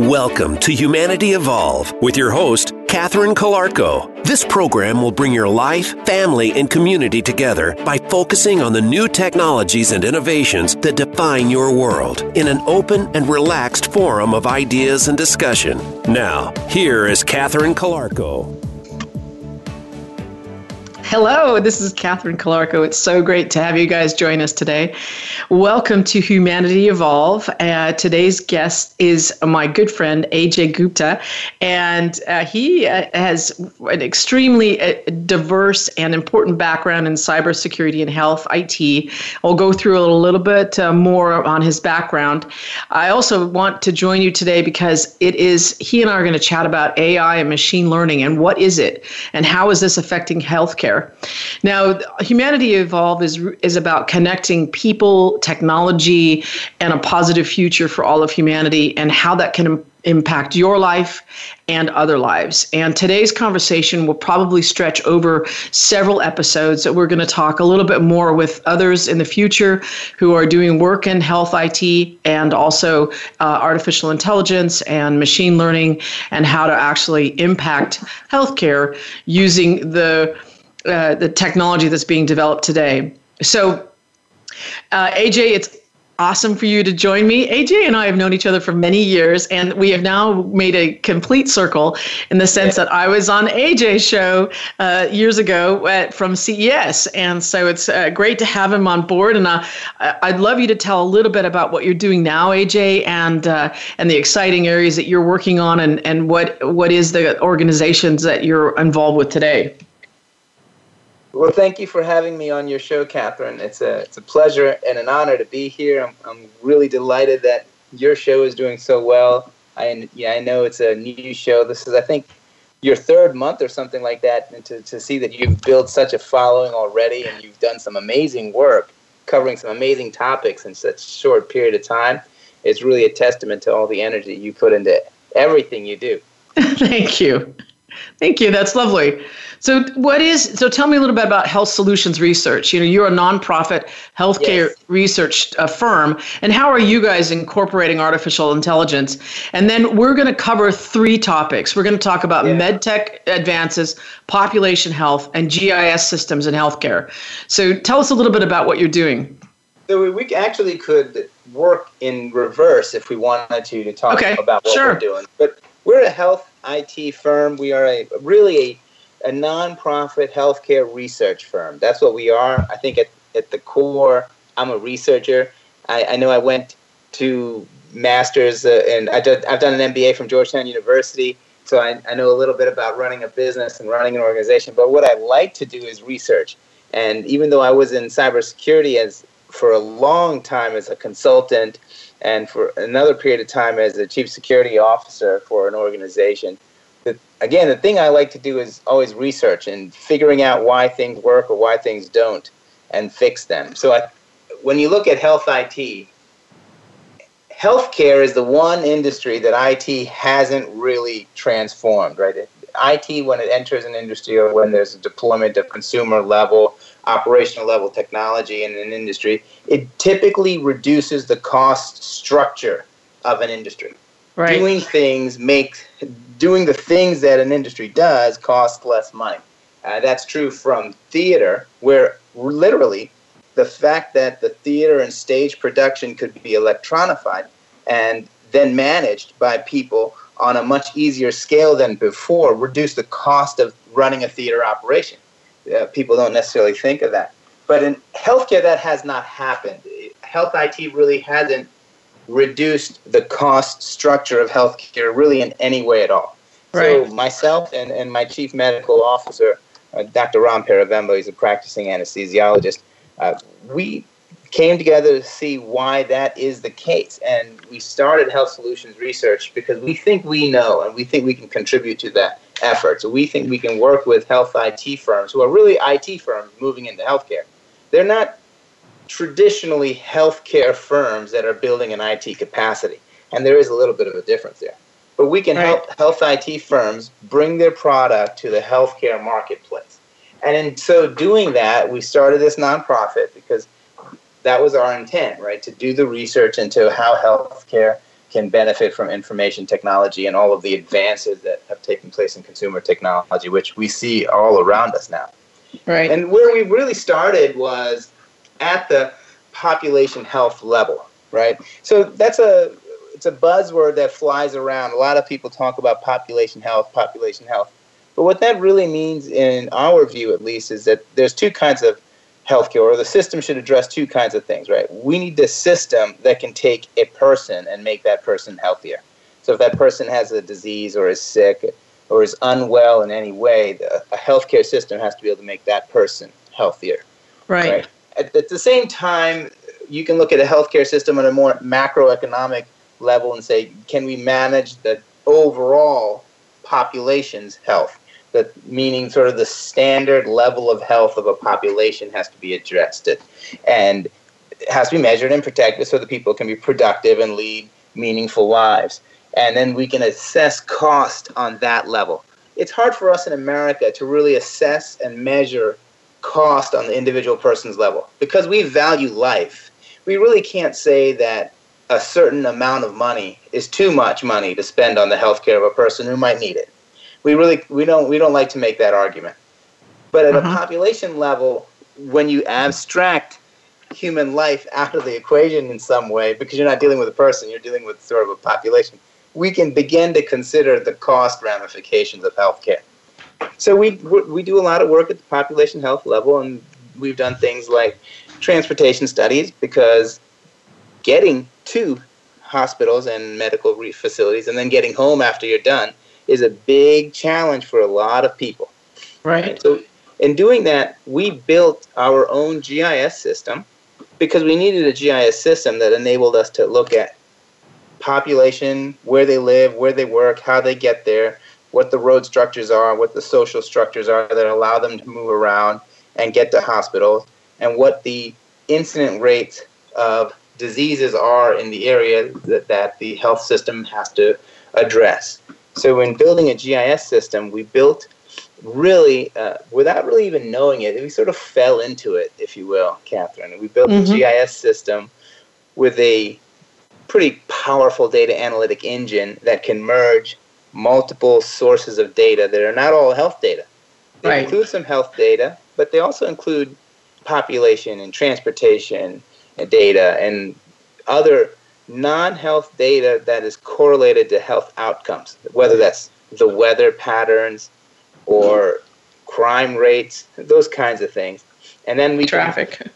Welcome to Humanity Evolve with your host, Catherine Calarco. This program will bring your life, family, and community together by focusing on the new technologies and innovations that define your world in an open and relaxed forum of ideas and discussion. Now, here is Catherine Calarco. Hello, this is Catherine Calarco. It's so great to have you guys join us today. Welcome to Humanity Evolve. Uh, today's guest is my good friend AJ Gupta, and uh, he uh, has an extremely uh, diverse and important background in cybersecurity and health IT. I'll go through a little, bit uh, more on his background. I also want to join you today because it is he and I are going to chat about AI and machine learning and what is it and how is this affecting healthcare. Now, Humanity Evolve is, is about connecting people, technology, and a positive future for all of humanity and how that can impact your life and other lives. And today's conversation will probably stretch over several episodes that we're going to talk a little bit more with others in the future who are doing work in health IT and also uh, artificial intelligence and machine learning and how to actually impact healthcare using the uh, the technology that's being developed today. So, uh, AJ, it's awesome for you to join me. AJ and I have known each other for many years, and we have now made a complete circle in the sense that I was on AJ's show uh, years ago at, from CES, and so it's uh, great to have him on board. And uh, I'd love you to tell a little bit about what you're doing now, AJ, and uh, and the exciting areas that you're working on, and and what what is the organizations that you're involved with today. Well, thank you for having me on your show, Catherine. It's a it's a pleasure and an honor to be here. I'm I'm really delighted that your show is doing so well. I yeah, I know it's a new show. This is I think your third month or something like that, and to, to see that you've built such a following already and you've done some amazing work covering some amazing topics in such short period of time, it's really a testament to all the energy you put into everything you do. Thank you. Thank you. That's lovely. So, what is so? Tell me a little bit about Health Solutions Research. You know, you're a nonprofit healthcare yes. research uh, firm, and how are you guys incorporating artificial intelligence? And then we're going to cover three topics. We're going to talk about yeah. medtech advances, population health, and GIS systems in healthcare. So, tell us a little bit about what you're doing. So, we actually could work in reverse if we wanted to to talk okay. about what sure. we're doing, but we're a health IT firm. We are a really a, a nonprofit healthcare research firm. That's what we are. I think at, at the core, I'm a researcher. I, I know I went to master's uh, and I did, I've done an MBA from Georgetown University. So I, I know a little bit about running a business and running an organization. But what I like to do is research. And even though I was in cybersecurity as for a long time as a consultant and for another period of time as a chief security officer for an organization. The, again, the thing I like to do is always research and figuring out why things work or why things don't and fix them. So I, when you look at health IT, healthcare is the one industry that IT hasn't really transformed, right? IT, when it enters an industry or when there's a deployment of consumer level operational level technology in an industry, it typically reduces the cost structure of an industry. Right. Doing things makes doing the things that an industry does cost less money. Uh, that's true from theater, where literally the fact that the theater and stage production could be electronified and then managed by people on a much easier scale than before reduce the cost of running a theater operation uh, people don't necessarily think of that. But in healthcare, that has not happened. Health IT really hasn't reduced the cost structure of healthcare really in any way at all. Right. So myself and, and my chief medical officer, uh, Dr. Ram Paravembo, he's a practicing anesthesiologist, uh, we came together to see why that is the case. And we started Health Solutions Research because we think we know and we think we can contribute to that effort. So we think we can work with health IT firms who are really IT firms moving into healthcare. They're not traditionally healthcare firms that are building an IT capacity. And there is a little bit of a difference there. But we can right. help health IT firms bring their product to the healthcare marketplace. And in so doing that, we started this nonprofit because that was our intent, right? To do the research into how healthcare can benefit from information technology and all of the advances that have taken place in consumer technology, which we see all around us now. Right. And where we really started was at the population health level, right? So that's a it's a buzzword that flies around. A lot of people talk about population health, population health. But what that really means, in our view at least, is that there's two kinds of healthcare, or the system should address two kinds of things, right? We need the system that can take a person and make that person healthier. So if that person has a disease or is sick or is unwell in any way, the, a healthcare system has to be able to make that person healthier. Right. right? At, at the same time, you can look at a healthcare system on a more macroeconomic level and say, can we manage the overall population's health? That meaning sort of the standard level of health of a population has to be addressed, it, and it has to be measured and protected so that people can be productive and lead meaningful lives. And then we can assess cost on that level. It's hard for us in America to really assess and measure cost on the individual person's level because we value life. We really can't say that a certain amount of money is too much money to spend on the health care of a person who might need it. We really we don't we don't like to make that argument. But at uh-huh. a population level, when you abstract human life out of the equation in some way, because you're not dealing with a person, you're dealing with sort of a population, we can begin to consider the cost ramifications of healthcare. So we we do a lot of work at the population health level, and we've done things like transportation studies because getting to hospitals and medical facilities and then getting home after you're done is a big challenge for a lot of people. Right. So, in doing that, we built our own GIS system because we needed a GIS system that enabled us to look at population, where they live, where they work, how they get there, what the road structures are, what the social structures are that allow them to move around and get to hospitals, and what the incident rates of diseases are in the area that, that the health system has to address. So, in building a GIS system, we built really, uh, without really even knowing it, we sort of fell into it, if you will, Catherine. We built mm-hmm. a GIS system with a pretty powerful data analytic engine that can merge multiple sources of data that are not all health data. They right. include some health data, but they also include population and transportation data and other non-health data that is correlated to health outcomes, whether that's the weather patterns or crime rates, those kinds of things. And then we traffic. Can,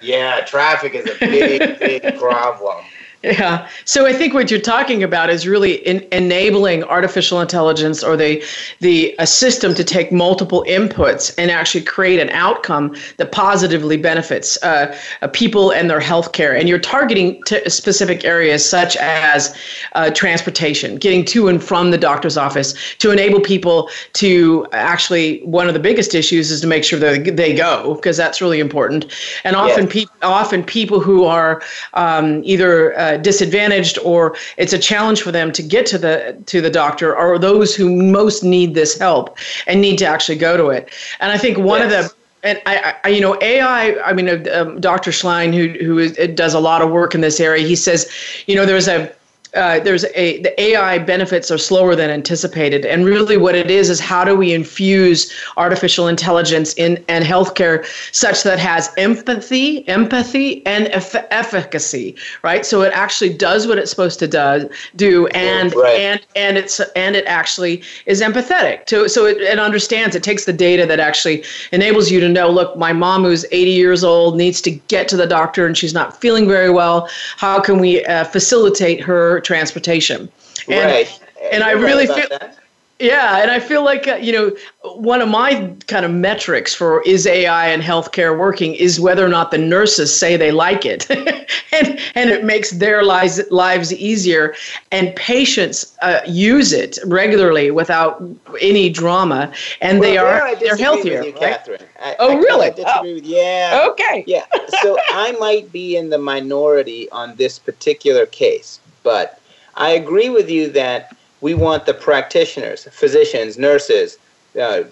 yeah, traffic is a big, big problem. Yeah. So I think what you're talking about is really in, enabling artificial intelligence or the the a system to take multiple inputs and actually create an outcome that positively benefits uh, uh, people and their health care. And you're targeting to specific areas such as uh, transportation, getting to and from the doctor's office to enable people to actually. One of the biggest issues is to make sure that they go because that's really important. And often people often people who are um, either uh, disadvantaged or it's a challenge for them to get to the to the doctor are those who most need this help and need to actually go to it. And I think one yes. of the and I, I, you know, AI. I mean, uh, um, Dr. Schlein, who who is, does a lot of work in this area, he says, you know, there's a uh, there's a the AI benefits are slower than anticipated, and really what it is is how do we infuse artificial intelligence in and healthcare such that has empathy, empathy, and eff- efficacy, right? So it actually does what it's supposed to do, do, and right. and and it's and it actually is empathetic. To, so it, it understands. It takes the data that actually enables you to know. Look, my mom who's 80 years old needs to get to the doctor, and she's not feeling very well. How can we uh, facilitate her transportation. And, right. And You're I really right feel. That. Yeah, and I feel like uh, you know one of my kind of metrics for is AI and healthcare working is whether or not the nurses say they like it, and and it makes their lives lives easier, and patients uh, use it regularly without any drama, and well, they are they're healthier. You, right? Catherine. I, oh, I really? Oh. Yeah. Okay. Yeah. So I might be in the minority on this particular case but I agree with you that we want the practitioners, physicians, nurses, uh,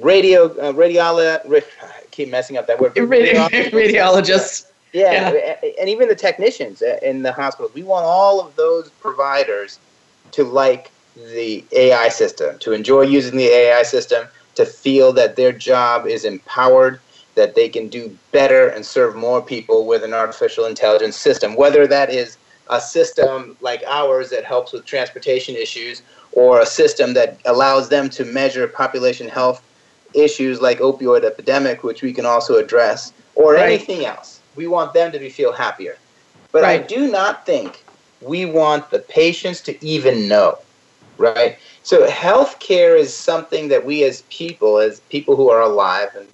radio, uh, radiolo- I keep messing up that word. radiologists. Yeah, yeah, and even the technicians in the hospitals. We want all of those providers to like the AI system, to enjoy using the AI system, to feel that their job is empowered, that they can do better and serve more people with an artificial intelligence system, whether that is a system like ours that helps with transportation issues or a system that allows them to measure population health issues like opioid epidemic, which we can also address, or right. anything else. We want them to be, feel happier. But right. I do not think we want the patients to even know, right? So healthcare is something that we as people, as people who are alive and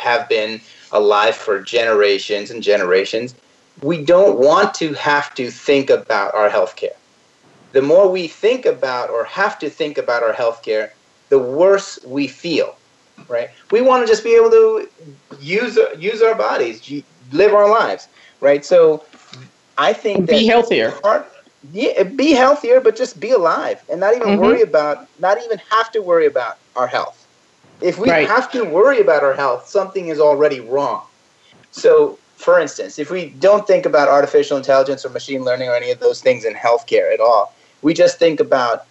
have been alive for generations and generations, we don't want to have to think about our healthcare. The more we think about or have to think about our healthcare, the worse we feel right? We want to just be able to use use our bodies, live our lives, right? So I think be healthier. Part, yeah, be healthier, but just be alive and not even mm-hmm. worry about, not even have to worry about our health. If we right. have to worry about our health, something is already wrong. So, for instance, if we don't think about artificial intelligence or machine learning or any of those things in healthcare at all, we just think about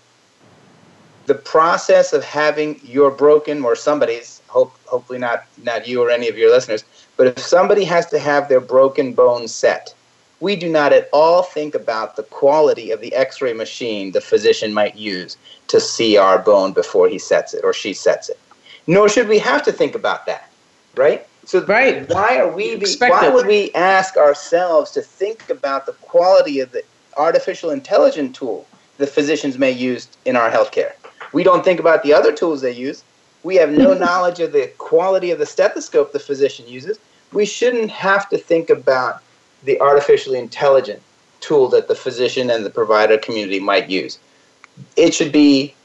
the process of having your broken or somebody's hope hopefully not not you or any of your listeners but if somebody has to have their broken bone set we do not at all think about the quality of the x-ray machine the physician might use to see our bone before he sets it or she sets it. Nor should we have to think about that right so right. why are we be, why would we ask ourselves to think about the quality of the artificial intelligence tool the physicians may use in our healthcare we don't think about the other tools they use. We have no knowledge of the quality of the stethoscope the physician uses. We shouldn't have to think about the artificially intelligent tool that the physician and the provider community might use. It should be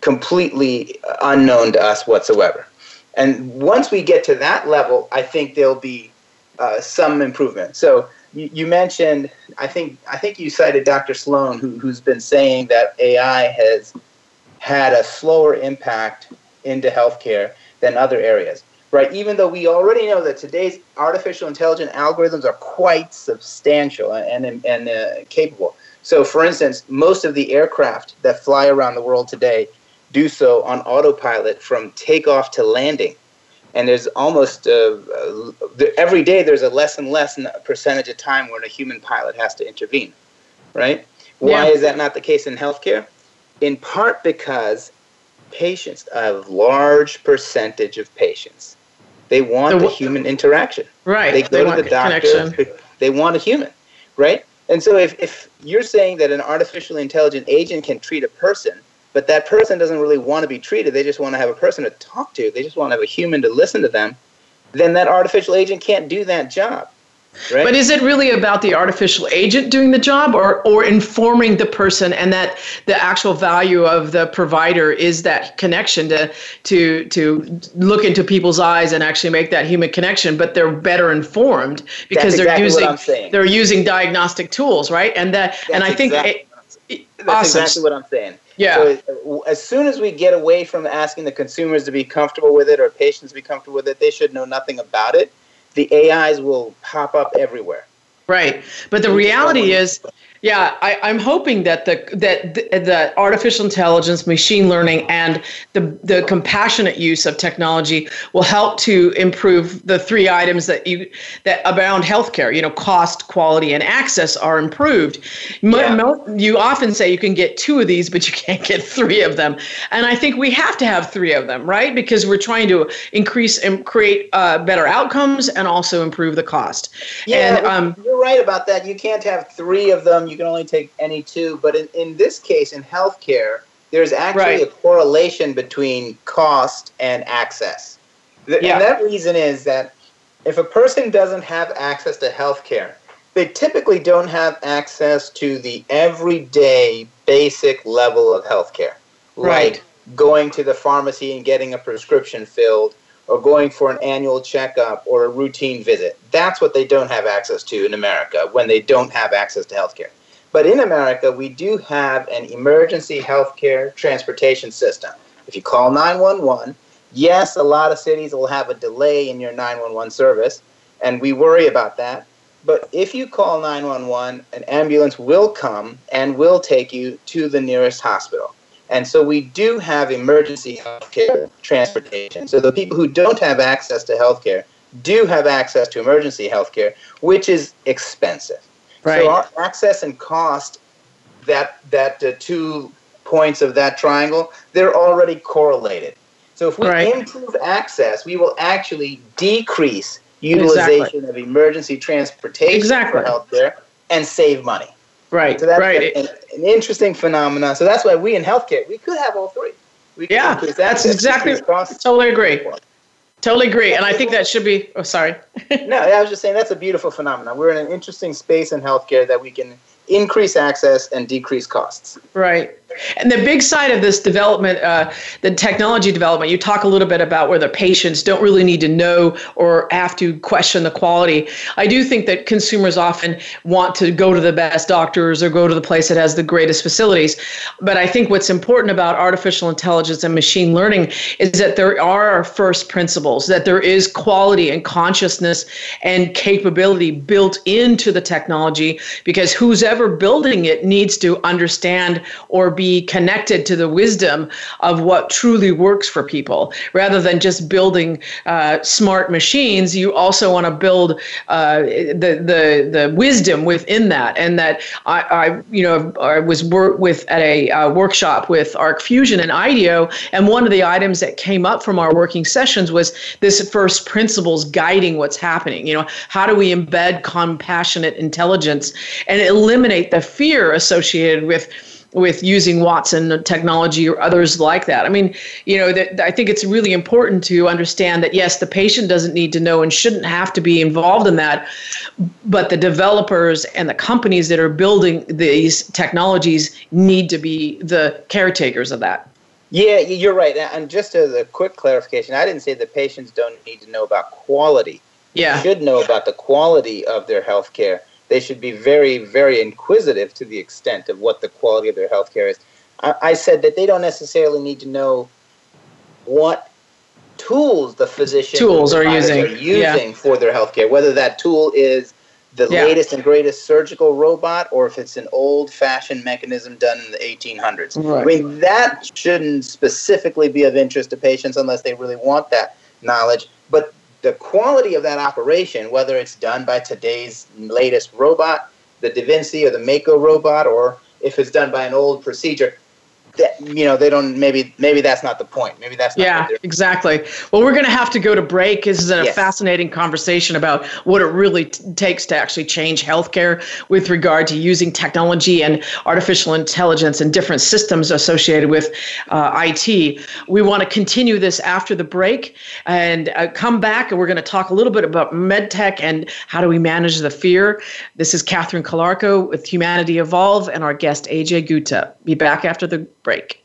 completely unknown to us whatsoever. And once we get to that level, I think there'll be uh, some improvement. So you, you, mentioned, I think, I think you cited Dr. Sloan, who, who's been saying that AI has had a slower impact into healthcare than other areas, right? Even though we already know that today's artificial intelligence algorithms are quite substantial and, and, and uh, capable. So, for instance, most of the aircraft that fly around the world today do so on autopilot from takeoff to landing. And there's almost uh, every day there's a less and less percentage of time when a human pilot has to intervene, right? Why yeah. is that not the case in healthcare? in part because patients, a large percentage of patients, they want the, the human interaction. Right. They go they to the doctor. Connection. They want a human, right? And so if, if you're saying that an artificially intelligent agent can treat a person, but that person doesn't really want to be treated, they just want to have a person to talk to, they just want to have a human to listen to them, then that artificial agent can't do that job. Right. But is it really about the artificial agent doing the job or, or informing the person and that the actual value of the provider is that connection to to to look into people's eyes and actually make that human connection, but they're better informed because That's they're exactly using they're using diagnostic tools, right? And that That's and I think exactly, it, That's awesome. exactly what I'm saying. Yeah. So as soon as we get away from asking the consumers to be comfortable with it or patients to be comfortable with it, they should know nothing about it the AIs will pop up everywhere. Right. But the reality is yeah, I, am hoping that the that the, the, artificial intelligence, machine learning, and the the compassionate use of technology will help to improve the three items that you that around healthcare. You know, cost, quality, and access are improved. Yeah. Mo, you often say you can get two of these, but you can't get three of them. And I think we have to have three of them, right? Because we're trying to increase and create uh, better outcomes and also improve the cost. Yeah, and, um, you're right about that. You can't have three of them you can only take any two. But in, in this case, in healthcare, there's actually right. a correlation between cost and access. The, yeah. And that reason is that if a person doesn't have access to healthcare, they typically don't have access to the everyday basic level of healthcare. Right. Like going to the pharmacy and getting a prescription filled or going for an annual checkup or a routine visit. That's what they don't have access to in America when they don't have access to healthcare. But in America, we do have an emergency healthcare transportation system. If you call 911, yes, a lot of cities will have a delay in your 911 service, and we worry about that. But if you call 911, an ambulance will come and will take you to the nearest hospital. And so we do have emergency healthcare transportation. So the people who don't have access to healthcare do have access to emergency healthcare, which is expensive. Right. So access and cost, that that uh, two points of that triangle, they're already correlated. So if we Right. improve access, we will actually decrease utilization of emergency transportation Exactly. for healthcare and save money. Right. So that's right. an, an interesting phenomenon. So that's why we in healthcare we could have all three. We could Yeah, increase that's exactly- totally agree. Totally agree. And I think that should be. Oh, sorry. No, I was just saying that's a beautiful phenomenon. We're in an interesting space in healthcare that we can increase access and decrease costs. Right. And the big side of this development, uh, the technology development, you talk a little bit about where the patients don't really need to know or have to question the quality. I do think that consumers often want to go to the best doctors or go to the place that has the greatest facilities. But I think what's important about artificial intelligence and machine learning is that there are first principles, that there is quality and consciousness and capability built into the technology because who's ever building it needs to understand or be connected to the wisdom of what truly works for people. Rather than just building uh, smart machines you also want to build uh, the, the the wisdom within that. And that I, I you know I was with at a uh, workshop with Arc Fusion and IDEO and one of the items that came up from our working sessions was this first principles guiding what's happening. You know how do we embed compassionate intelligence and eliminate the fear associated with with using Watson technology or others like that. I mean, you know, that I think it's really important to understand that yes, the patient doesn't need to know and shouldn't have to be involved in that, but the developers and the companies that are building these technologies need to be the caretakers of that. Yeah, you're right. And just as a quick clarification, I didn't say that patients don't need to know about quality. Yeah. They should know about the quality of their health care. They should be very, very inquisitive to the extent of what the quality of their health care is. I, I said that they don't necessarily need to know what tools the physician Tools are using, are using for their healthcare, whether that tool is the Yeah. latest and greatest surgical robot or if it's an old fashioned mechanism done in the 1800s. Right. I mean, that shouldn't specifically be of interest to patients unless they really want that knowledge. But the quality of that operation, whether it's done by today's latest robot, the Da Vinci or the Mako robot, or if it's done by an old procedure, that you know they don't maybe maybe that's not the point. Maybe that's not Yeah, exactly. Well, we're going to have to go to break. This is a Yes. fascinating conversation about what it really t- takes to actually change healthcare with regard to using technology and artificial intelligence and different systems associated with uh, IT. We want to continue this after the break and uh, come back, and we're going to talk a little bit about medtech and how do we manage the fear. This is Catherine Calarco with Humanity Evolve and our guest AJ Gupta. Be back after the break.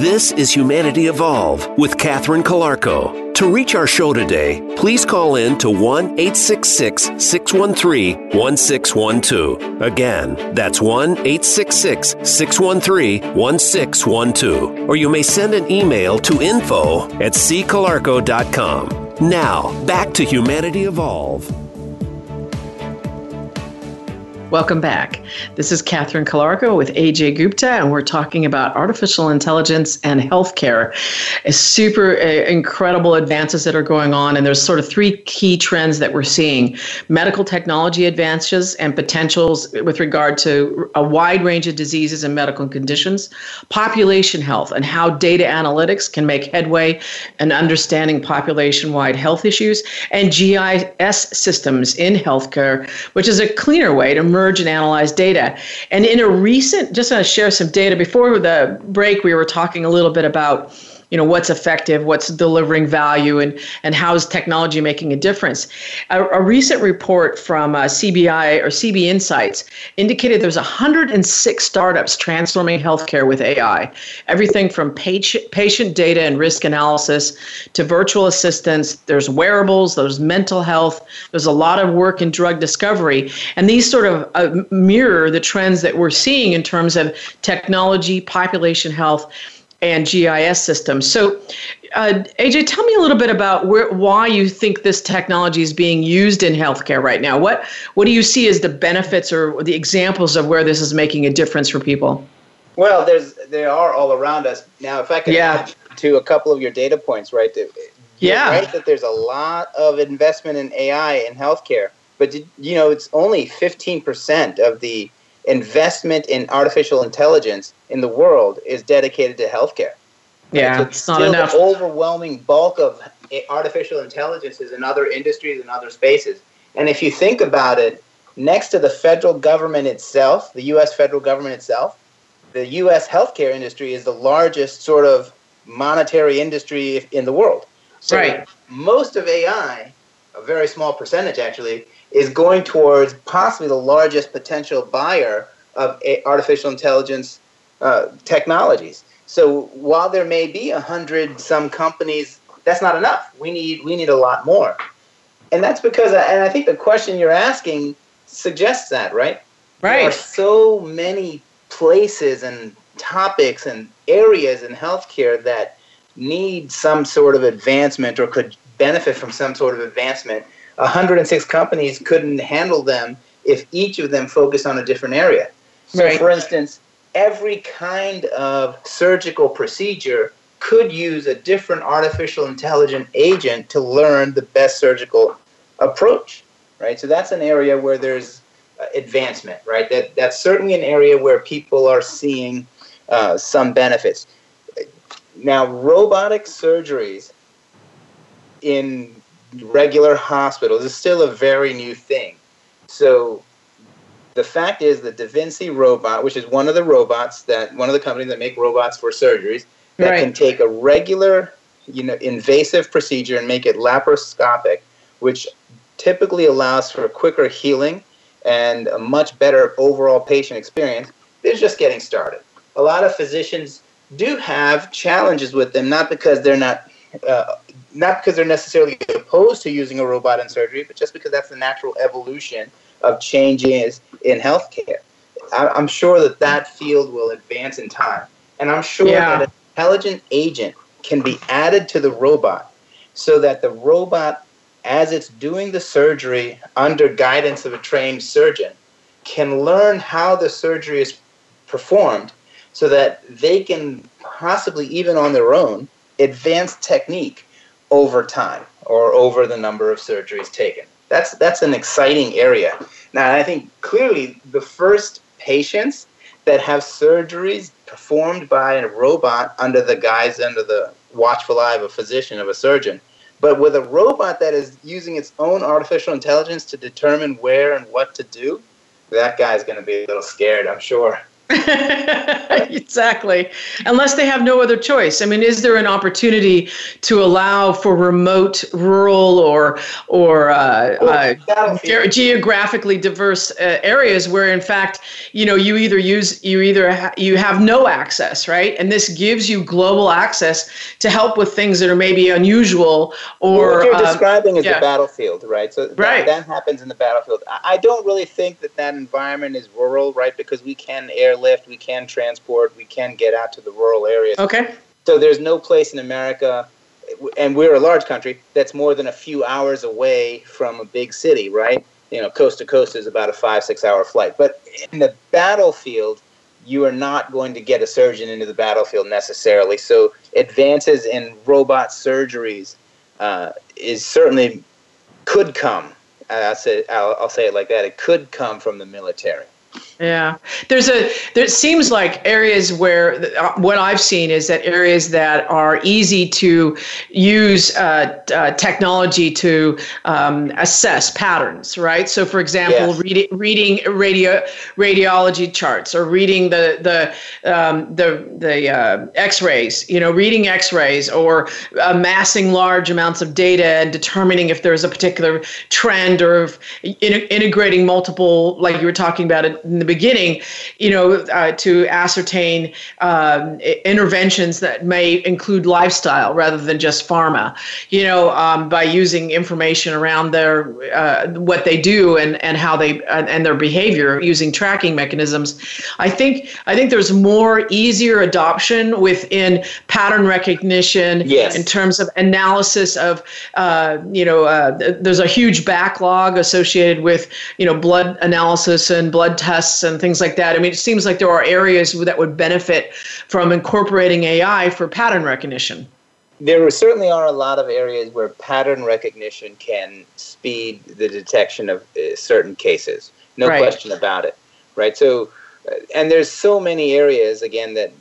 This is Humanity Evolve with Catherine Calarco. To reach our show today, please call in to 1 866 613 1612. Again, that's 1 866 613 1612. Or you may send an email to info at ccalarco.com. Now, back to Humanity Evolve. Welcome back. This is Catherine Calarco with AJ Gupta, and we're talking about artificial intelligence and healthcare. A super uh, incredible advances that are going on, and there's sort of three key trends that we're seeing medical technology advances and potentials with regard to a wide range of diseases and medical conditions, population health, and how data analytics can make headway in understanding population wide health issues, and GIS systems in healthcare, which is a cleaner way to merge and analyze data. And in a recent, just to share some data, before the break, we were talking a little bit about you know what's effective what's delivering value and and how is technology making a difference. A, a recent report from uh, cbi or cb insights indicated there's 106 startups transforming healthcare with ai everything from patient, patient data and risk analysis to virtual assistants. There's wearables there's mental health there's a lot of work in drug discovery. And these sort of uh, mirror the trends that we're seeing in terms of technology population health and GIS systems. So, uh, AJ, tell me a little bit about where, why you think this technology is being used in healthcare right now. What what do you see as the benefits or the examples of where this is making a difference for people? Well, there's they are all around us now. If I could yeah. add to a couple of your data points, right? yeah, right. That there's a lot of investment in AI in healthcare, but you know it's only 15% of the investment in artificial intelligence in the world is dedicated to healthcare. Yeah, so it's not enough. The overwhelming bulk of artificial intelligence is in other industries and other spaces. And if you think about it, next to the federal government itself, the U.S. federal government itself, the U.S. healthcare industry is the largest sort of monetary industry in the world. So right. most of AI, a very small percentage actually, is going towards possibly the largest potential buyer of artificial intelligence uh, technologies. So while there may be a hundred some companies, that's not enough. We need we need a lot more, and that's because and I think the question you're asking suggests that right. Right. There are so many places and topics and areas in healthcare that need some sort of advancement or could benefit from some sort of advancement 106 companies couldn't handle them if each of them focused on a different area. So, right. for instance, every kind of surgical procedure could use a different artificial intelligent agent to learn the best surgical approach, right? So that's an area where there's uh, advancement, right? That that's certainly an area where people are seeing uh, some benefits. Now, robotic surgeries in regular hospitals is still a very new thing. So the fact is that Da Vinci robot, which is one of the robots that one of the companies that make robots for surgeries, that right. can take a regular, you know, invasive procedure and make it laparoscopic, which typically allows for quicker healing and a much better overall patient experience. They're just getting started. A lot of physicians do have challenges with them, not because they're not uh, not because they're necessarily opposed to using a robot in surgery, but just because that's the natural evolution of changes in healthcare. I'm sure that that field will advance in time. And I'm sure yeah. that an intelligent agent can be added to the robot so that the robot, as it's doing the surgery under guidance of a trained surgeon, can learn how the surgery is performed so that they can possibly, even on their own, advance technique over time or over the number of surgeries taken. That's that's an exciting area. Now, I think clearly the first patients that have surgeries performed by a robot under the guise, under the watchful eye of a physician, of a surgeon, but with a robot that is using its own artificial intelligence to determine where and what to do, that guy's going to be a little scared, I'm sure. exactly. Unless they have no other choice. I mean, is there an opportunity to allow for remote, rural, or or uh, uh, ge- geographically diverse uh, areas where, in fact, you know, you either use you either ha- you have no access, right? And this gives you global access to help with things that are maybe unusual or well, what you're um, describing is yeah. the battlefield, right? So right. That, that happens in the battlefield. I don't really think that that environment is rural, right? Because we can air lift, we can transport, we can get out to the rural areas. Okay. So there's no place in America, and we're a large country, that's more than a few hours away from a big city, right? you know, coast to coast is about a five, six hour flight. But in the battlefield, you are not going to get a surgeon into the battlefield necessarily. So advances in robot surgeries uh, is certainly could come. I'll say, I'll, I'll say it like that. It could come from the military. Yeah, there's a. There seems like areas where uh, what I've seen is that areas that are easy to use uh, uh, technology to um, assess patterns, right? So, for example, yes. reading reading radio radiology charts or reading the the um, the the uh, X-rays, you know, reading X-rays or amassing large amounts of data and determining if there's a particular trend or in, integrating multiple, like you were talking about in the beginning, you know, uh, to ascertain um, interventions that may include lifestyle rather than just pharma, you know, um, by using information around their uh, what they do and, and how they and, and their behavior using tracking mechanisms. I think I think there's more easier adoption within pattern recognition yes. in terms of analysis of uh, you know uh, there's a huge backlog associated with you know blood analysis and blood tests and things like that. I mean, it seems like there are areas that would benefit from incorporating AI for pattern recognition. There certainly are a lot of areas where pattern recognition can speed the detection of uh, certain cases. No right. question about it. Right. So, uh, and there's so many areas again that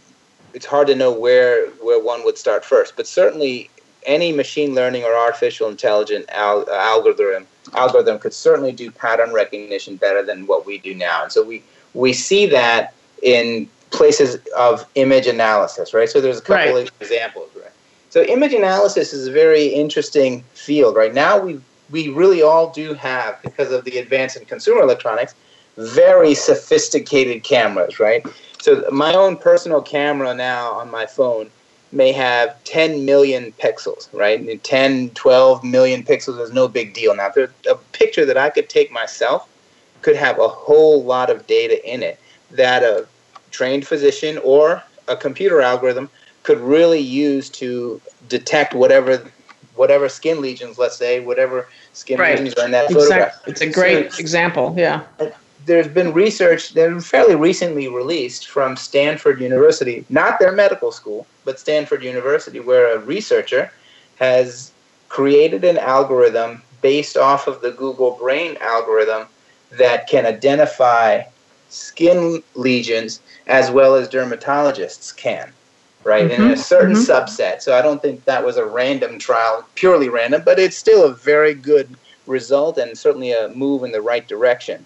it's hard to know where where one would start first. But certainly, any machine learning or artificial intelligence al- uh, algorithm algorithm could certainly do pattern recognition better than what we do now. And so we we see that in places of image analysis, right? So there's a couple right. of examples, right? So image analysis is a very interesting field. Right now, we we really all do have, because of the advance in consumer electronics, very sophisticated cameras, right? So my own personal camera now on my phone may have 10 million pixels, right? 10, 12 million pixels is no big deal. Now, a picture that I could take myself could have a whole lot of data in it that a trained physician or a computer algorithm could really use to detect whatever whatever skin lesions, let's say, whatever skin right. lesions are in that exactly. photograph. It's a great so, example, yeah. There's been research that fairly recently released from Stanford University, not their medical school, but Stanford University, where a researcher has created an algorithm based off of the Google Brain algorithm that can identify skin lesions as well as dermatologists can, right? Mm-hmm. In a certain mm-hmm. subset. So I don't think that was a random trial, purely random, but it's still a very good result and certainly a move in the right direction.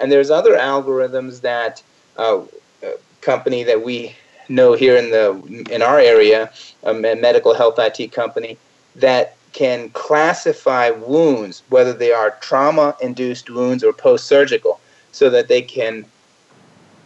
And there's other algorithms that uh, a company that we know here in the in our area, a medical health IT company, that can classify wounds, whether they are trauma induced wounds or post surgical, so that they can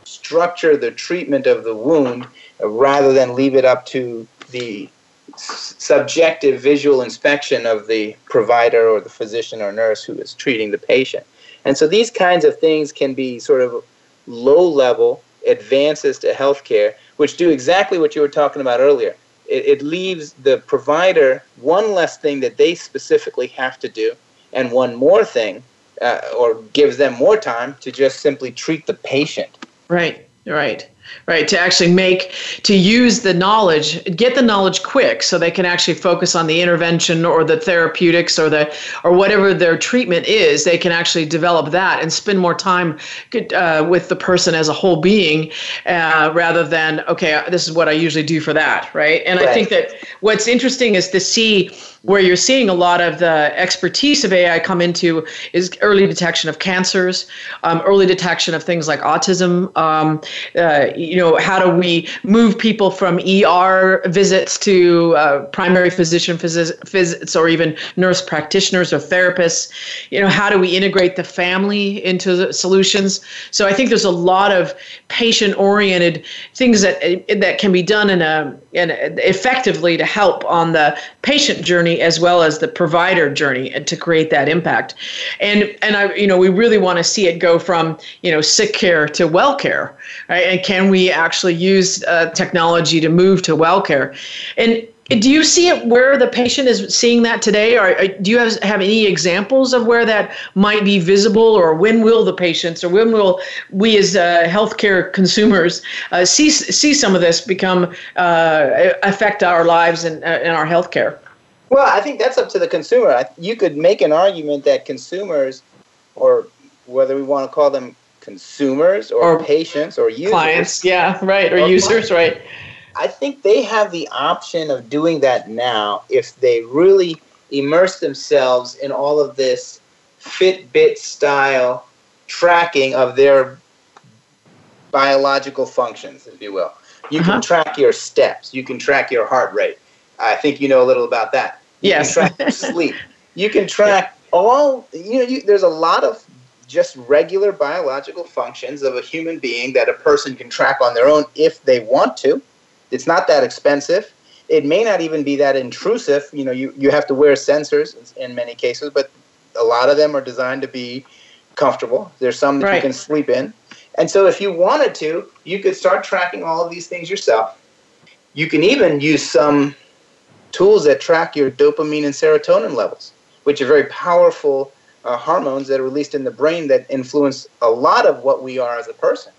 structure the treatment of the wound rather than leave it up to the subjective visual inspection of the provider or the physician or nurse who is treating the patient. And so these kinds of things can be sort of low level advances to healthcare, which do exactly what you were talking about earlier it, it leaves the provider one less thing that they specifically have to do and one more thing uh, or gives them more time to just simply treat the patient. Right, right right to actually make to use the knowledge get the knowledge quick so they can actually focus on the intervention or the therapeutics or the or whatever their treatment is they can actually develop that and spend more time uh, with the person as a whole being uh, rather than okay this is what i usually do for that right and right. i think that what's interesting is to see where you're seeing a lot of the expertise of AI come into is early detection of cancers, um, early detection of things like autism. Um, uh, you know, how do we move people from ER visits to uh, primary physician visits or even nurse practitioners or therapists? You know, how do we integrate the family into the solutions? So I think there's a lot of patient-oriented things that that can be done in a, in a effectively to help on the patient journey as well as the provider journey to create that impact. And and I you know we really want to see it go from you know sick care to well care, right? And can we actually use uh, technology to move to well care? And do you see it where the patient is seeing that today, or do you have, have any examples of where that might be visible, or when will the patients, or when will we as uh, healthcare consumers uh, see see some of this become uh, affect our lives and, uh, and our healthcare? Well, I think that's up to the consumer. You could make an argument that consumers, or whether we want to call them consumers or, or patients or users, clients, yeah, right, or, or users, right I think they have the option of doing that now if they really immerse themselves in all of this Fitbit style tracking of their biological functions, if you will. You uh-huh. can track your steps. You can track your heart rate. I think you know a little about that. You yes. can track sleep. You can track all. You know, you, there's a lot of just regular biological functions of a human being that a person can track on their own if they want to. It's not that expensive. It may not even be that intrusive. You know, you, you have to wear sensors in many cases, but a lot of them are designed to be comfortable. There's some that right. you can sleep in. And so if you wanted to, you could start tracking all of these things yourself. You can even use some tools that track your dopamine and serotonin levels, which are very powerful uh, hormones that are released in the brain that influence a lot of what we are as a person.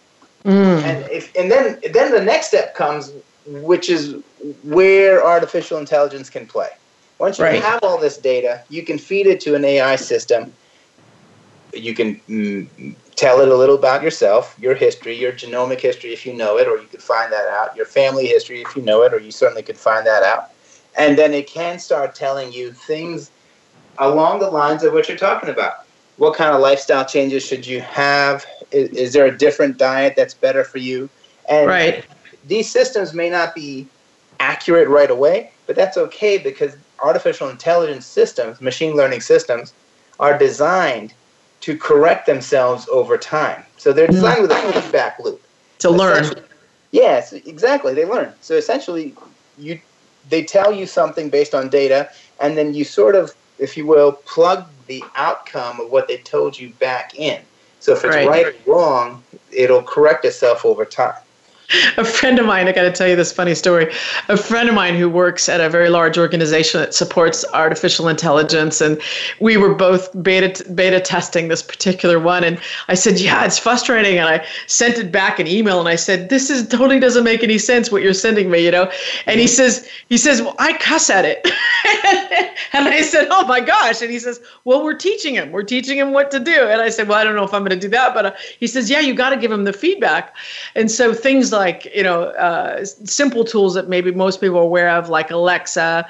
Mm. And if and then then the next step comes which is where artificial intelligence can play. Once you right. have all this data, you can feed it to an AI system. You can mm, tell it a little about yourself, your history, your genomic history if you know it, or you could find that out, your family history if you know it, or you certainly could find that out. And then it can start telling you things along the lines of what you're talking about. What kind of lifestyle changes should you have? Is, is there a different diet that's better for you? And right these systems may not be accurate right away, but that's okay because artificial intelligence systems, machine learning systems, are designed to correct themselves over time. So they're mm. designed with a feedback loop. To learn. Yes, exactly. They learn. So essentially, you they tell you something based on data, and then you sort of, if you will, plug the outcome of what they told you back in. So if it's right, right or wrong, it'll correct itself over time a friend of mine, I got to tell you this funny story. A friend of mine who works at a very large organization that supports artificial intelligence, and we were both beta beta testing this particular one. And I said, "Yeah, it's frustrating." And I sent it back an email, and I said, "This is totally doesn't make any sense what you're sending me," you know. And he says, he says, "Well, I cuss at it," and I said, "Oh my gosh!" And he says, "Well, we're teaching him. We're teaching him what to do." And I said, "Well, I don't know if I'm going to do that," but uh, he says, "Yeah, you got to give him the feedback." And so things like you know uh, simple tools that maybe most people are aware of, like Alexa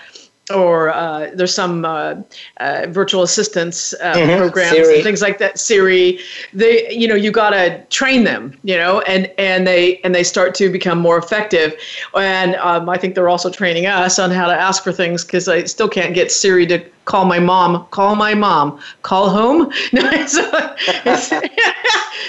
or uh, there's some uh, uh, virtual assistants uh, mm-hmm. programs Siri. and things like that siri they you know you got to train them you know and and they and they start to become more effective and um, i think they're also training us on how to ask for things because i still can't get siri to call my mom call my mom call home? So,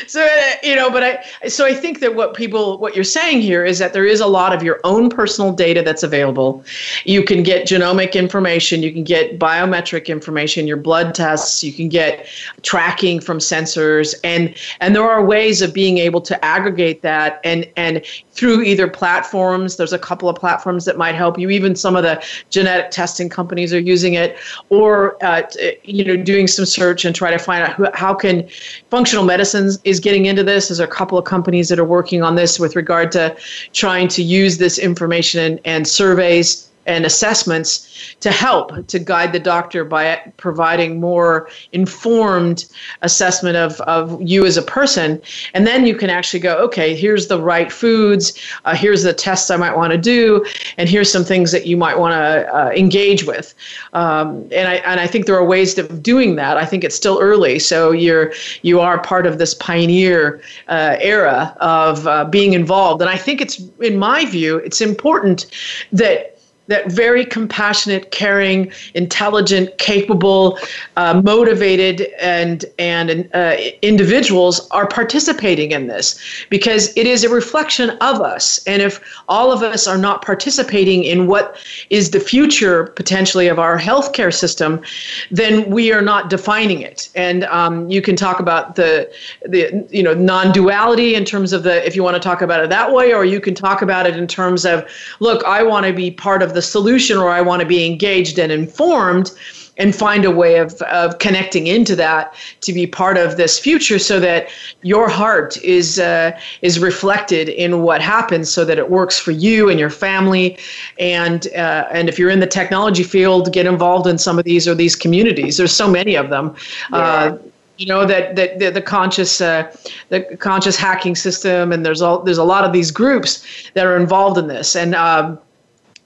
so you know but i so i think that what people what you're saying here is that there is a lot of your own personal data that's available. You can get genomic information you can get biometric information your blood tests you can get tracking from sensors and and there are ways of being able to aggregate that and and through either platforms there's a couple of platforms that might help you. Even some of the genetic testing companies are using it or uh, you know doing some search and try to find out who, how can functional medicines is getting into this. There's a couple of companies that are working on this with regard to trying to use this information and, and surveys and assessments to help to guide the doctor by providing more informed assessment of, of you as a person. And then you can actually go, okay, here's the right foods, uh, here's the tests I might want to do, and here's some things that you might want to uh, engage with. Um, and, I, and I think there are ways of doing that. I think it's still early. So you're, you are part of this pioneer uh, era of uh, being involved. And I think it's, in my view, it's important that that very compassionate, caring, intelligent, capable, uh, motivated, and and uh, individuals are participating in this because it is a reflection of us. And if all of us are not participating in what is the future potentially of our healthcare system, then we are not defining it. And um, you can talk about the the you know non-duality in terms of the if you want to talk about it that way, or you can talk about it in terms of look, I want to be part of the solution or I want to be engaged and informed and find a way of, of connecting into that to be part of this future so that your heart is uh, is reflected in what happens so that it works for you and your family. And uh, and if you're in the technology field get involved in some of these or these communities. There's so many of them. Yeah. uh, you know that that the, the conscious uh, the conscious hacking system and there's all there's a lot of these groups that are involved in this. And um,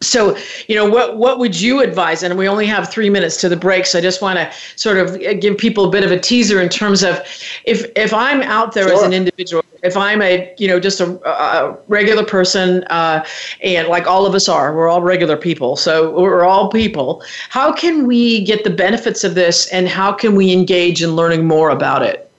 so, you know, what what would you advise? And we only have three minutes to the break, so I just want to sort of give people a bit of a teaser in terms of if if I'm out there sure. as an individual, if I'm a you know just a, a regular person, uh, and like all of us are, we're all regular people, so we're all people. How can we get the benefits of this, and how can we engage in learning more about it?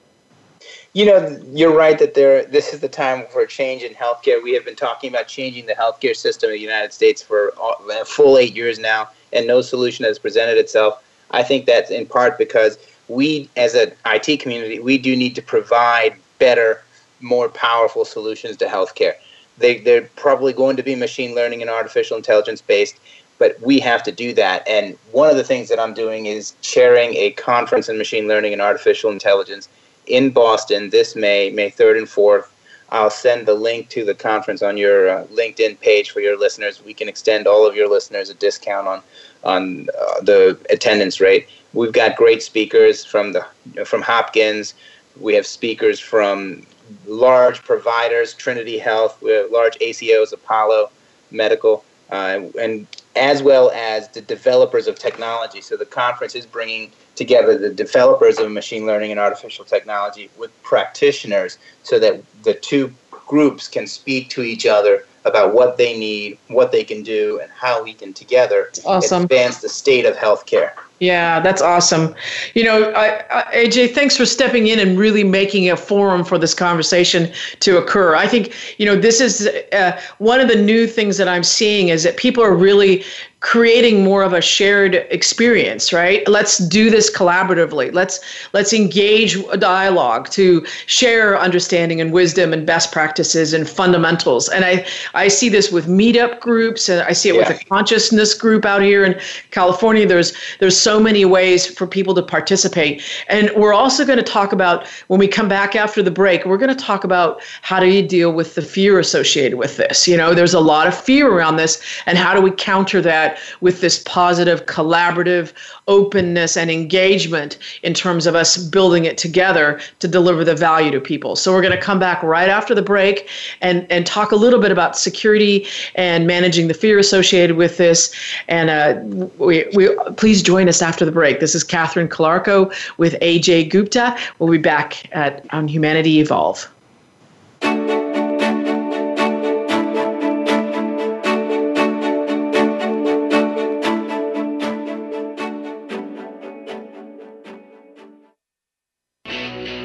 You know, you're right that there. This is the time for a change in healthcare. We have been talking about changing the healthcare system in the United States for a full eight years now, and no solution has presented itself. I think that's in part because we, as an IT community, we do need to provide better, more powerful solutions to healthcare. They, they're probably going to be machine learning and artificial intelligence based, but we have to do that. And one of the things that I'm doing is chairing a conference in machine learning and artificial intelligence in Boston this May, May 3rd and 4th. I'll send the link to the conference on your uh, LinkedIn page for your listeners. We can extend all of your listeners a discount on on uh, the attendance rate. We've got great speakers from the from Hopkins. We have speakers from large providers, Trinity Health, large ACOs, Apollo Medical, uh, and as well as the developers of technology. So the conference is bringing together the developers of machine learning and artificial technology with practitioners so that the two groups can speak to each other about what they need, what they can do, and how we can together awesome. advance the state of healthcare. Yeah, that's awesome. You know, I, I, AJ, thanks for stepping in and really making a forum for this conversation to occur. I think, you know, this is uh, one of the new things that I'm seeing is that people are really creating more of a shared experience right? Let's do this collaboratively. Let's let's engage a dialogue to share understanding and wisdom and best practices and fundamentals. And i i see this with meetup groups and i see it yeah. with a consciousness group out here in california. There's there's so many ways for people to participate. And we're also going to talk about when we come back after the break we're going to talk about how do you deal with the fear associated with this. You know there's a lot of fear around this and how do we counter that with this positive, collaborative openness and engagement in terms of us building it together to deliver the value to people. So we're going to come back right after the break and, and talk a little bit about security and managing the fear associated with this. And uh, we, we please join us after the break. This is Catherine Calarco with AJ Gupta. We'll be back at on Humanity Evolve.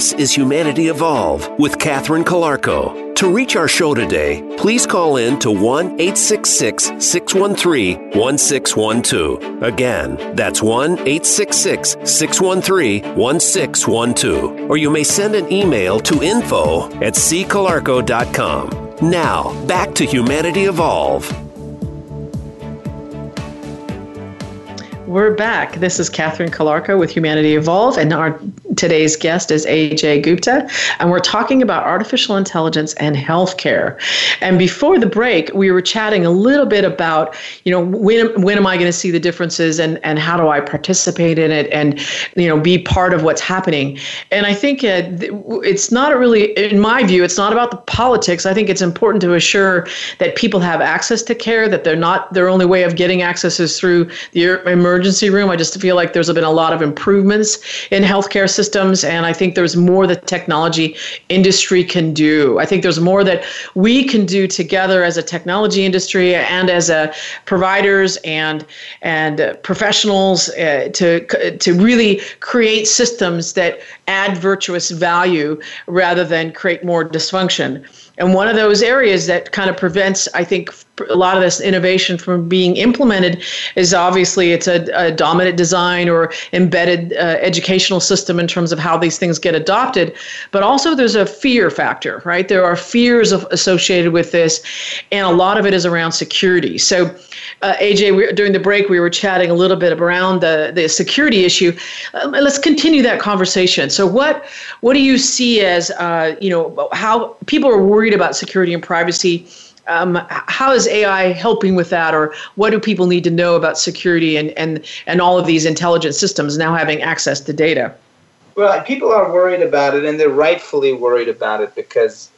This is Humanity Evolve with Catherine Calarco. To reach our show today, please call in to 1 866 613 1612. Again, that's 1 866 613 1612. Or you may send an email to info at ccalarco.com. Now, back to Humanity Evolve. We're back. This is Catherine Calarco with Humanity Evolve, and our today's guest is AJ Gupta, and we're talking about artificial intelligence and healthcare. And before the break, we were chatting a little bit about, you know, when when am I going to see the differences, and and how do I participate in it, and you know, be part of what's happening. And I think uh, it's not really, in my view, it's not about the politics. I think it's important to assure that people have access to care, that they're not their only way of getting access is through the emergency emergency room. I just feel like there's been a lot of improvements in healthcare systems, and I think there's more that technology industry can do. I think there's more that we can do together as a technology industry and as a providers and and professionals uh, to to really create systems that add virtuous value rather than create more dysfunction. And one of those areas that kind of prevents, I think, a lot of this innovation from being implemented is obviously it's a, a dominant design or embedded uh, educational system in terms of how these things get adopted. But also there's a fear factor, right? There are fears of, associated with this, and a lot of it is around security. So, uh, AJ, we, during the break, we were chatting a little bit around the, the security issue. Uh, let's continue that conversation. So, what what do you see as uh, you know how people are worried about security and privacy? Um, how is AI helping with that, or what do people need to know about security and, and, and all of these intelligent systems now having access to data? Well, people are worried about it, and they're rightfully worried about it because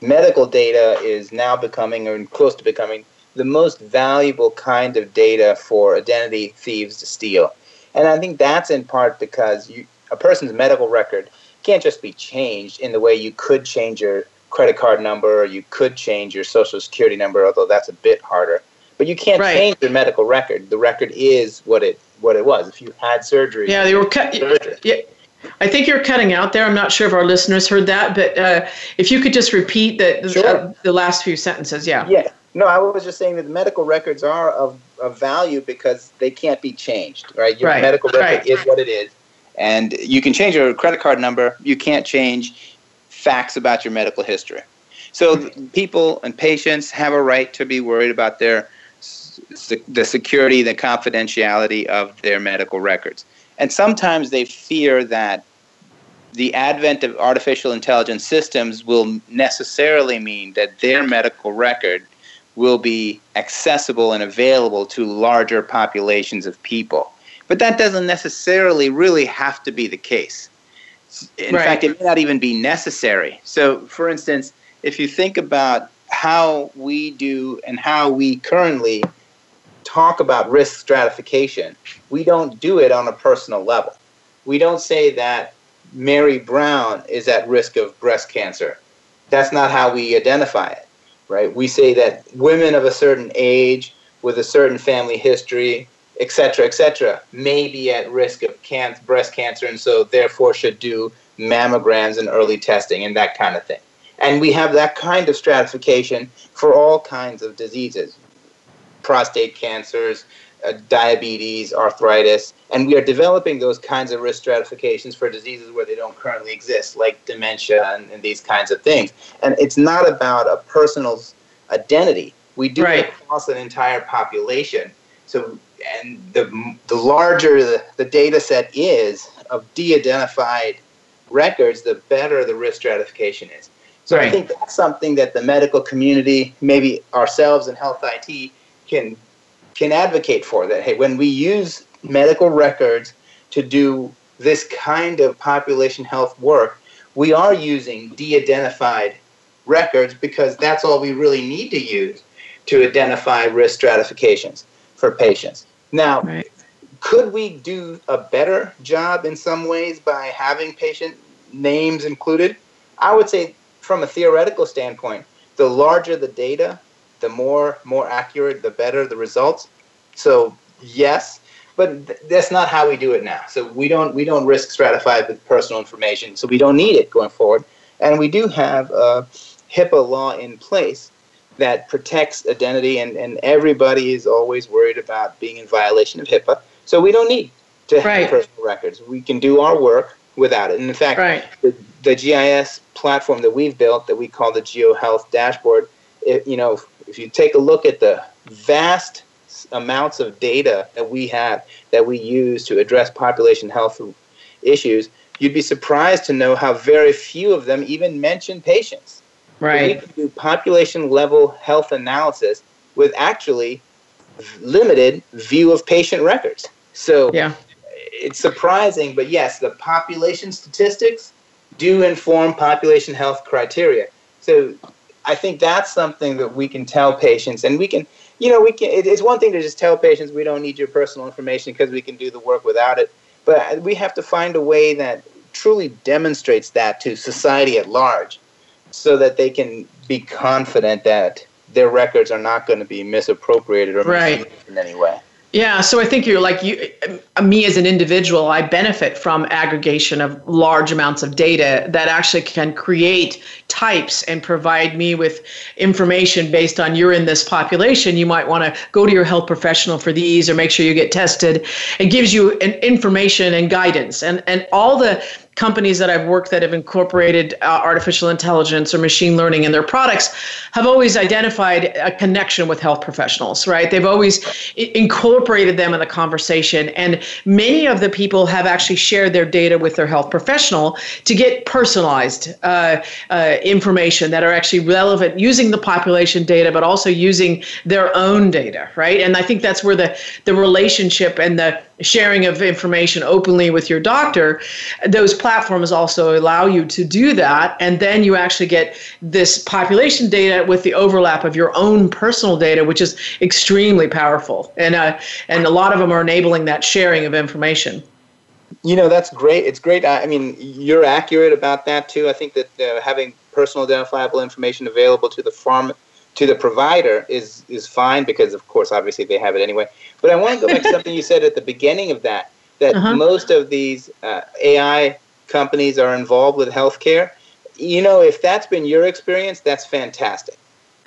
medical data is now becoming, or close to becoming, the most valuable kind of data for identity thieves to steal. And I think that's in part because you, a person's medical record can't just be changed in the way you could change your credit card number, or you could change your social security number, although that's a bit harder. But you can't right. change your medical record. The record is what it what it was. If you had surgery, yeah, they were cut. Yeah, I think you're cutting out there. I'm not sure if our listeners heard that, but uh, if you could just repeat the sure. uh, the last few sentences, yeah. Yeah. No, I was just saying that the medical records are of, of value because they can't be changed, right? Your right. medical record right. is what it is. And you can change your credit card number. You can't change facts about your medical history. So people and patients have a right to be worried about their the security, the confidentiality of their medical records. And sometimes they fear that the advent of artificial intelligence systems will necessarily mean that their medical record will be accessible and available to larger populations of people. But that doesn't necessarily really have to be the case. In right. fact, it may not even be necessary. So, for instance, if you think about how we do and how we currently talk about risk stratification, we don't do it on a personal level. We don't say that Mary Brown is at risk of breast cancer. That's not how we identify it, right? We say that women of a certain age with a certain family history et cetera, et cetera, may be at risk of can- breast cancer and so therefore should do mammograms and early testing and that kind of thing. And we have that kind of stratification for all kinds of diseases prostate cancers, uh, diabetes, arthritis, and we are developing those kinds of risk stratifications for diseases where they don't currently exist, like dementia and, and these kinds of things. And it's not about a person's identity. We do right. it across an entire population. So and the, the larger the, the data set is of de-identified records, the better the risk stratification is. So right. I think that's something that the medical community, maybe ourselves in health IT, can can advocate for. That hey, when we use medical records to do this kind of population health work, we are using de-identified records because that's all we really need to use to identify risk stratifications for patients. Now, right. could we do a better job in some ways by having patient names included? I would say, from a theoretical standpoint, the larger the data, the more more accurate, the better the results. So yes, but th- that's not how we do it now. So we don't we don't risk stratified with personal information. So we don't need it going forward. And we do have a HIPAA law in place that protects identity, and, and everybody is always worried about being in violation of HIPAA. So we don't need to have Right. personal records. We can do our work without it. And in fact, Right. the, the GIS platform that we've built that we call the GeoHealth dashboard, it, you know, if you take a look at the vast amounts of data that we have that we use to address population health issues, you'd be surprised to know how very few of them even mention patients. We can do population level health analysis with actually limited view of patient records. So Yeah. it's surprising, but yes, the population statistics do inform population health criteria. So I think that's something that we can tell patients, and we can, you know, we can. It's one thing to just tell patients we don't need your personal information because we can do the work without it, but we have to find a way that truly demonstrates that to society at large, so that they can be confident that their records are not going to be misappropriated or Right. misused in any way. Yeah, so I think you're like you, uh, me as an individual. I benefit from aggregation of large amounts of data that actually can create types and provide me with information based on you're in this population. You might want to go to your health professional for these, or make sure you get tested. It gives you an information and guidance, and and all the companies that I've worked that have incorporated uh, artificial intelligence or machine learning in their products have always identified a connection with health professionals, right? They've always i- incorporated them in the conversation. And many of the people have actually shared their data with their health professional to get personalized uh, uh, information that are actually relevant using the population data, but also using their own data, right? And I think that's where the, the relationship and the sharing of information openly with your doctor, those platforms also allow you to do that. And then you actually get this population data with the overlap of your own personal data, which is extremely powerful. And, uh, and a lot of them are enabling that sharing of information. You know, that's great. It's great. I mean, you're accurate about that too. I think that uh, having personal identifiable information available to the farm to the provider is is fine because, of course, obviously they have it anyway. But I want to go back to something you said at the beginning of that that Uh-huh. most of these uh, AI companies are involved with healthcare. You know, if that's been your experience, that's fantastic.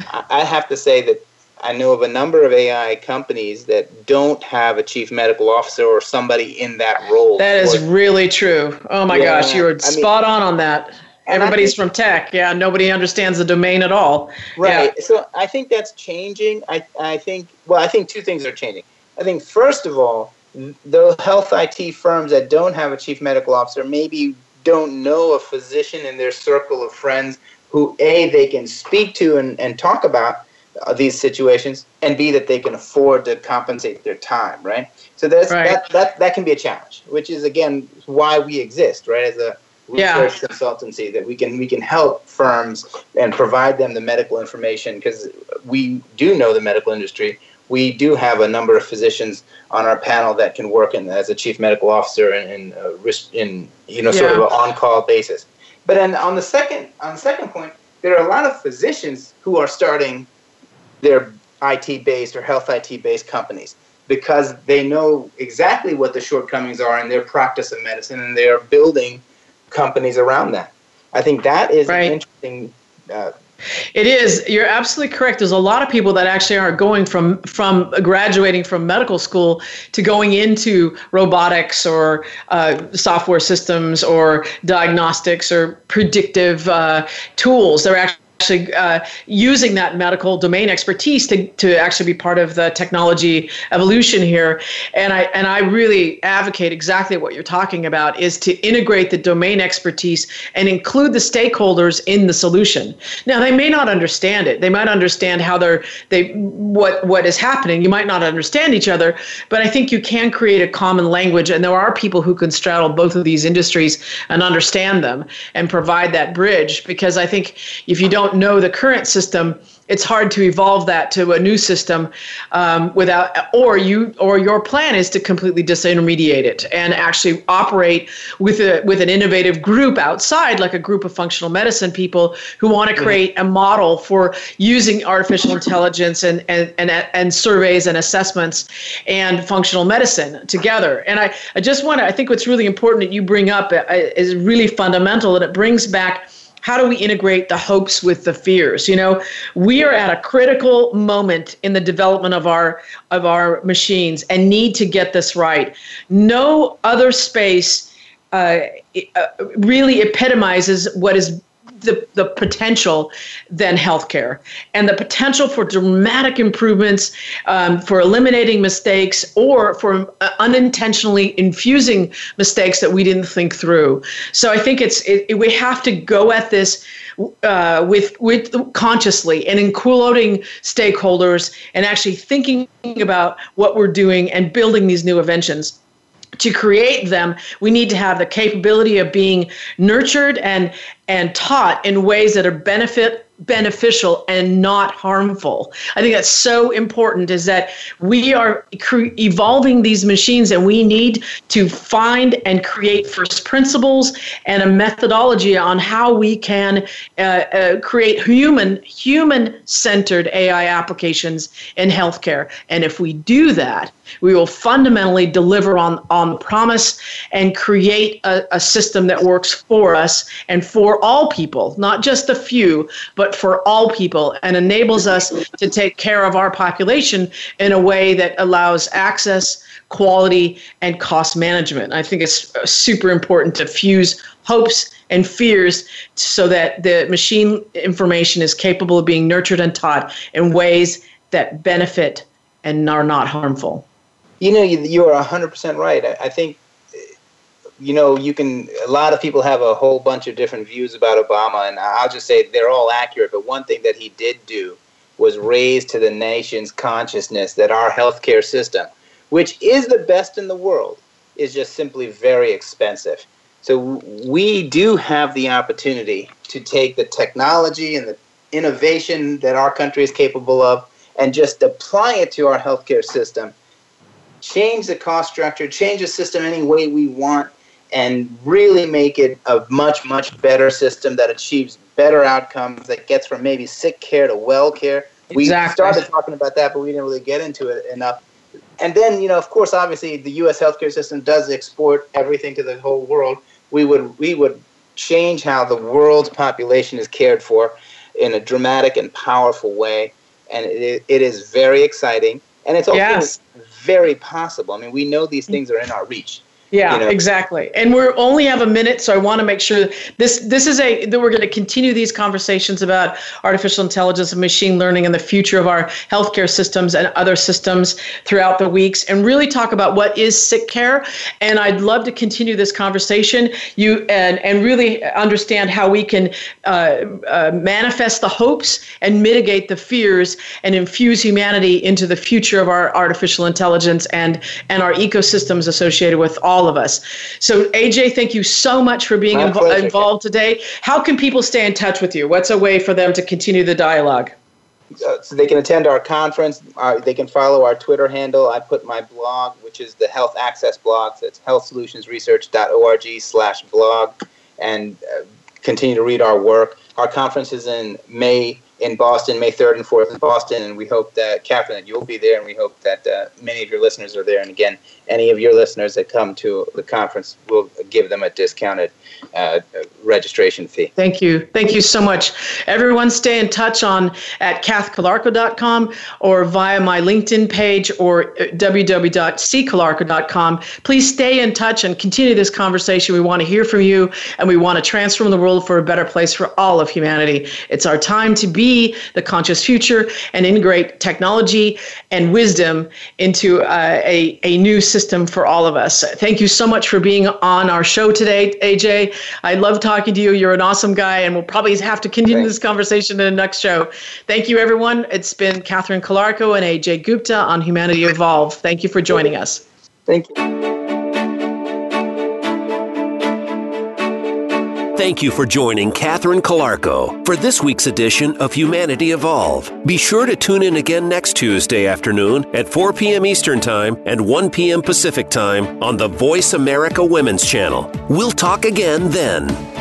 I I have to say that I know of a number of AI companies that don't have a chief medical officer or somebody in that role. That is really true. Oh my Yeah, gosh, you were I mean- spot on on that. Everybody's think- from tech. Yeah, nobody understands the domain at all. Right. So I think that's changing. I, I think, well, I think two things are changing. I think, first of all, the health IT firms that don't have a chief medical officer maybe don't know a physician in their circle of friends who, A, they can speak to and, and talk about uh, these situations, and B, that they can afford to compensate their time, right? So that's, Right. that, that, that can be a challenge, which is, again, why we exist, right, as a Yeah. research consultancy that we can we can help firms and provide them the medical information because we do know the medical industry. We do have a number of physicians on our panel that can work in as a chief medical officer in in, uh, risk, in you know sort of an on call basis. But then on the second on the second point, there are a lot of physicians who are starting their IT based or health IT based companies because they know exactly what the shortcomings are in their practice of medicine and they are building companies around that. I think that is Right. an interesting. Uh, It is. You're absolutely correct. There's a lot of people that actually are going from from graduating from medical school to going into robotics or uh, software systems or diagnostics or predictive uh, tools. They're actually actually uh, using that medical domain expertise to, to actually be part of the technology evolution here. And I and I really advocate exactly what you're talking about is to integrate the domain expertise and include the stakeholders in the solution. Now they may not understand it. They might understand how they're they what what is happening. You might not understand each other, but I think you can create a common language and there are people who can straddle both of these industries and understand them and provide that bridge because I think if you don't don't know the current system, it's hard to evolve that to a new system um, without or you or your plan is to completely disintermediate it and actually operate with a with an innovative group outside like a group of functional medicine people who want to create a model for using artificial intelligence and and and, and surveys and assessments and functional medicine together. And i, I just want to i think what's really important that you bring up uh, is really fundamental and it brings back how do we integrate the hopes with the fears? You know we are at a critical moment in the development of our of our machines and need to get this right. No other space uh, uh really epitomizes what is the, the potential than healthcare and the potential for dramatic improvements um, for eliminating mistakes or for uh, unintentionally infusing mistakes that we didn't think through. So i think it's it, it, we have to go at this uh, with with consciously and including stakeholders and actually thinking about what we're doing and building these new inventions to create them we need to have the capability of being nurtured and and taught in ways that are benefit beneficial and not harmful. I think that's so important is that we are cre- evolving these machines and we need to find and create first principles and a methodology on how we can uh, uh, create human human centered AI applications in healthcare. And if we do that, we will fundamentally deliver on on the promise and create a, a system that works for us and for all people, not just a few, but but for all people and enables us to take care of our population in a way that allows access, quality, and cost management. I think it's uh, super important to fuse hopes and fears so that the machine information is capable of being nurtured and taught in ways that benefit and are not harmful. You know, you, you are 100% right. I, I think you know, you can. A lot of people have a whole bunch of different views about Obama, and I'll just say they're all accurate. But one thing that he did do was raise to the nation's consciousness that our healthcare system, which is the best in the world, is just simply very expensive. So we do have the opportunity to take the technology and the innovation that our country is capable of and just apply it to our healthcare system. Change the cost structure, change the system any way we want, and really make it a much, much better system that achieves better outcomes, that gets from maybe sick care to well care. Exactly. We started talking about that, but we didn't really get into it enough. And then, you know, of course, obviously, the U.S. healthcare system does export everything to the whole world. We would we would change how the world's population is cared for in a dramatic and powerful way, and it, it is very exciting, and it's also yes. very possible. I mean, we know these things are in our reach. Yeah, you know? exactly. And we only have a minute, so I want to make sure this this is a that we're going to continue these conversations about artificial intelligence and machine learning and the future of our healthcare systems and other systems throughout the weeks, and really talk about what is sick care. And I'd love to continue this conversation. You and and really understand how we can uh, uh, manifest the hopes and mitigate the fears and infuse humanity into the future of our artificial intelligence and and our ecosystems associated with all all of us. So, AJ, thank you so much for being invo- involved today. How can people stay in touch with you? What's a way for them to continue the dialogue? Uh, so they can attend our conference. Uh, they can follow our Twitter handle. I put my blog, which is the Health Access blog. So it's healthsolutionsresearch.org slash blog, and uh, continue to read our work. Our conference is in May in Boston, May 3rd and 4th in Boston, and we hope that, Catherine, that you'll be there, and we hope that uh, many of your listeners are there. And again, any of your listeners that come to the conference, we'll give them a discounted uh, registration fee. Thank you. Thank you so much. Everyone stay in touch on at kathcalarco.com or via my LinkedIn page or uh, www.ccalarco.com. Please stay in touch and continue this conversation. We want to hear from you and we want to transform the world for a better place for all of humanity. It's our time to be the conscious future and integrate technology and wisdom into uh, a, a new system for all of us. Thank you so much for being on our show today, AJ. I love talking to you. You're an awesome guy, and we'll probably have to continue Thanks. this conversation in the next show. Thank you, everyone. It's been Catherine Calarco and AJ Gupta on Humanity Evolve. Thank you for joining us. Thank you. Thank you for joining Catherine Calarco for this week's edition of Humanity Evolve. Be sure to tune in again next Tuesday afternoon at 4 p.m. Eastern Time and 1 p.m. Pacific Time on the Voice America Women's Channel. We'll talk again then.